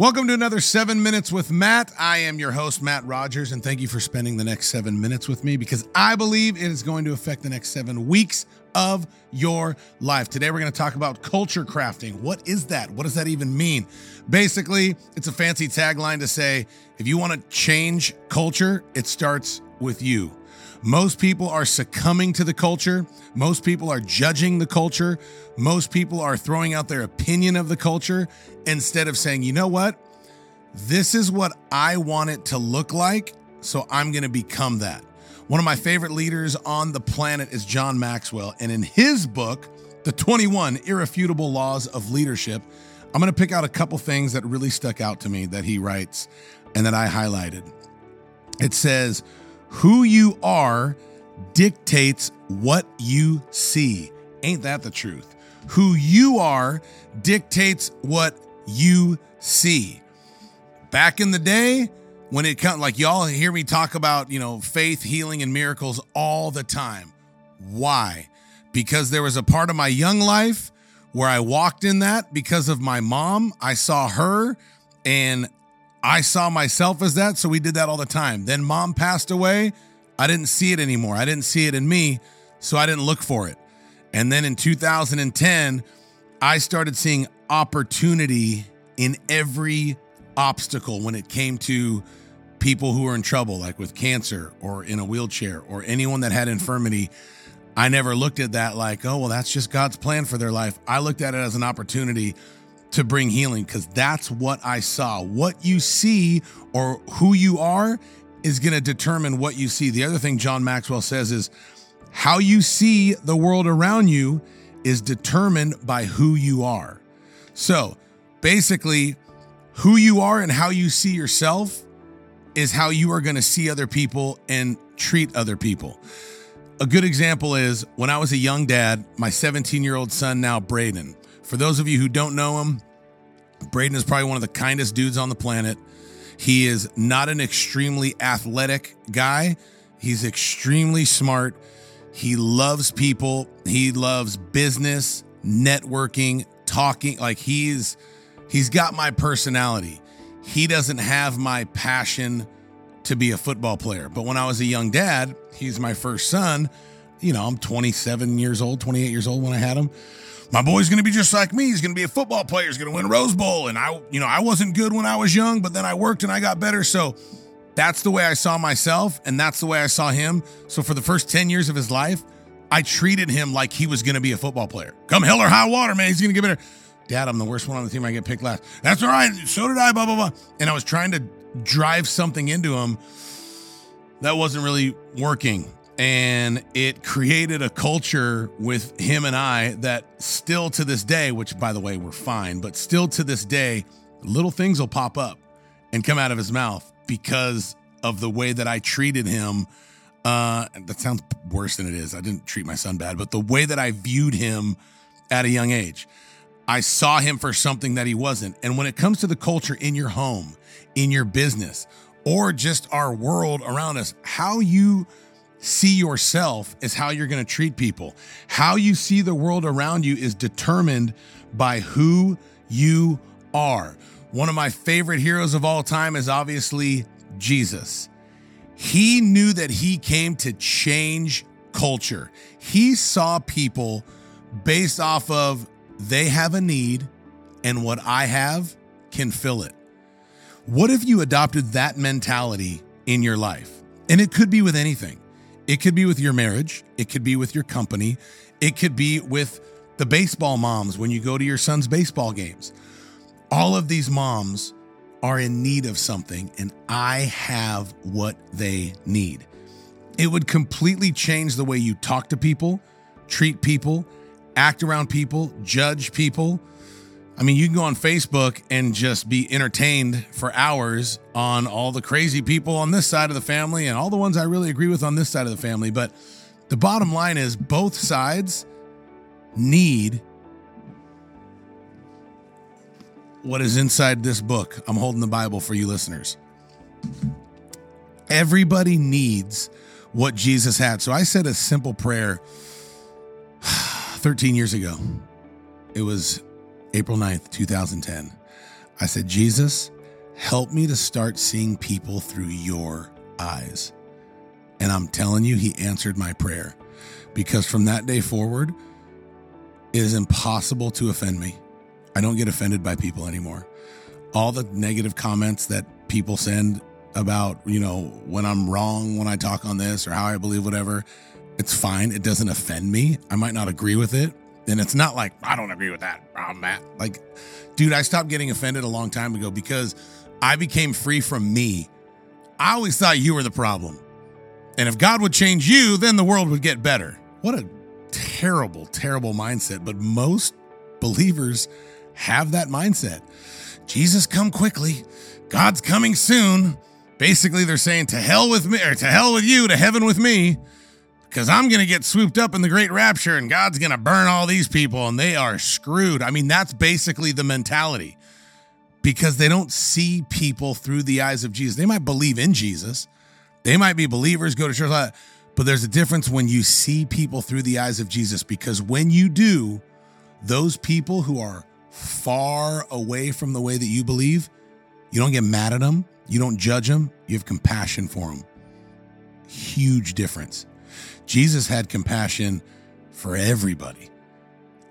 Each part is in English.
Welcome to another seven minutes with Matt. I am your host, Matt Rogers, and thank you for spending the next seven minutes with me because I believe it is going to affect the next seven weeks of your life. Today, we're going to talk about culture crafting. What is that? What does that even mean? Basically, it's a fancy tagline to say if you want to change culture, it starts with you. Most people are succumbing to the culture. Most people are judging the culture. Most people are throwing out their opinion of the culture instead of saying, you know what? This is what I want it to look like. So I'm going to become that. One of my favorite leaders on the planet is John Maxwell. And in his book, The 21 Irrefutable Laws of Leadership, I'm going to pick out a couple things that really stuck out to me that he writes and that I highlighted. It says, who you are dictates what you see. Ain't that the truth? Who you are dictates what you see. Back in the day, when it comes, like y'all hear me talk about, you know, faith, healing, and miracles all the time. Why? Because there was a part of my young life where I walked in that because of my mom. I saw her and I saw myself as that, so we did that all the time. Then mom passed away. I didn't see it anymore. I didn't see it in me, so I didn't look for it. And then in 2010, I started seeing opportunity in every obstacle when it came to people who were in trouble, like with cancer or in a wheelchair or anyone that had infirmity. I never looked at that like, oh, well, that's just God's plan for their life. I looked at it as an opportunity to bring healing because that's what I saw. What you see or who you are is going to determine what you see. The other thing John Maxwell says is how you see the world around you is determined by who you are. So basically, who you are and how you see yourself is how you are going to see other people and treat other people. A good example is when I was a young dad, my 17 year old son, now Braden, for those of you who don't know him, Braden is probably one of the kindest dudes on the planet. He is not an extremely athletic guy. He's extremely smart. He loves people. He loves business, networking, talking. Like he's he's got my personality. He doesn't have my passion to be a football player. But when I was a young dad, he's my first son. You know, I'm 27 years old, 28 years old when I had him my boy's going to be just like me. He's going to be a football player. He's going to win Rose Bowl. And I, you know, I wasn't good when I was young, but then I worked and I got better. So that's the way I saw myself. And that's the way I saw him. So for the first 10 years of his life, I treated him like he was going to be a football player. Come hell or high water, man. He's going to get better. Dad, I'm the worst one on the team. I get picked last. That's all right. So did I, blah, blah, blah. And I was trying to drive something into him that wasn't really working and it created a culture with him and I that still to this day, which by the way, we're fine, but still to this day, little things will pop up and come out of his mouth because of the way that I treated him. Uh, that sounds worse than it is. I didn't treat my son bad, but the way that I viewed him at a young age, I saw him for something that he wasn't. And when it comes to the culture in your home, in your business, or just our world around us, how you see yourself is how you're going to treat people. How you see the world around you is determined by who you are. One of my favorite heroes of all time is obviously Jesus. He knew that he came to change culture. He saw people based off of they have a need and what I have can fill it. What if you adopted that mentality in your life? And it could be with anything. It could be with your marriage, it could be with your company, it could be with the baseball moms when you go to your son's baseball games. All of these moms are in need of something, and I have what they need. It would completely change the way you talk to people, treat people, act around people, judge people, I mean, you can go on Facebook and just be entertained for hours on all the crazy people on this side of the family and all the ones I really agree with on this side of the family. But the bottom line is both sides need what is inside this book. I'm holding the Bible for you listeners. Everybody needs what Jesus had. So I said a simple prayer 13 years ago. It was April 9th, 2010. I said, Jesus, help me to start seeing people through your eyes. And I'm telling you, he answered my prayer because from that day forward, it is impossible to offend me. I don't get offended by people anymore. All the negative comments that people send about, you know, when I'm wrong when I talk on this or how I believe whatever, it's fine. It doesn't offend me. I might not agree with it. And it's not like, I don't agree with that. I'm Matt. Like, dude, I stopped getting offended a long time ago because I became free from me. I always thought you were the problem. And if God would change you, then the world would get better. What a terrible, terrible mindset. But most believers have that mindset. Jesus, come quickly. God's coming soon. Basically, they're saying to hell with me, or to hell with you, to heaven with me, because I'm going to get swooped up in the great rapture and God's going to burn all these people and they are screwed. I mean, that's basically the mentality because they don't see people through the eyes of Jesus. They might believe in Jesus, they might be believers, go to church, but there's a difference when you see people through the eyes of Jesus because when you do, those people who are far away from the way that you believe, you don't get mad at them, you don't judge them, you have compassion for them. Huge difference. Jesus had compassion for everybody.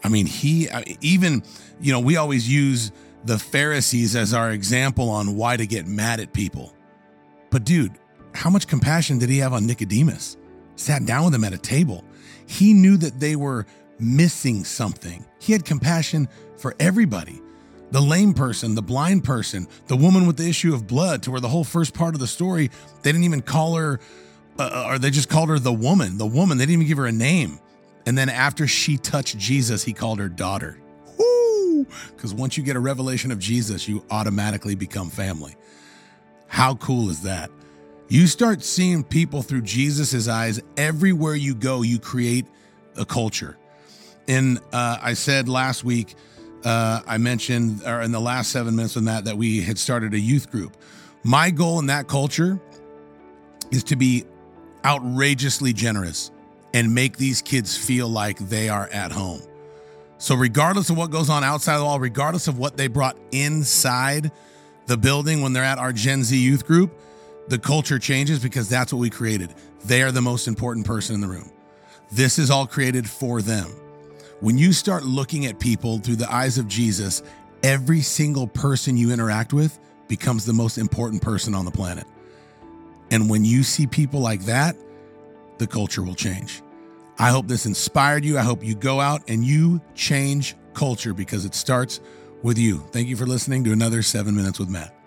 I mean, he uh, even, you know, we always use the Pharisees as our example on why to get mad at people. But dude, how much compassion did he have on Nicodemus? Sat down with him at a table. He knew that they were missing something. He had compassion for everybody the lame person, the blind person, the woman with the issue of blood, to where the whole first part of the story, they didn't even call her, uh, uh or they just called her the woman. The woman, they didn't even give her a name. And then after she touched Jesus, he called her daughter. Because once you get a revelation of Jesus, you automatically become family. How cool is that? You start seeing people through Jesus' eyes. Everywhere you go, you create a culture. And uh, I said last week, uh, I mentioned, or in the last seven minutes on that, that we had started a youth group. My goal in that culture is to be outrageously generous and make these kids feel like they are at home. So, regardless of what goes on outside the wall, regardless of what they brought inside the building when they're at our Gen Z youth group, the culture changes because that's what we created. They are the most important person in the room. This is all created for them. When you start looking at people through the eyes of Jesus, every single person you interact with becomes the most important person on the planet. And when you see people like that, the culture will change. I hope this inspired you. I hope you go out and you change culture because it starts with you. Thank you for listening to another seven minutes with Matt.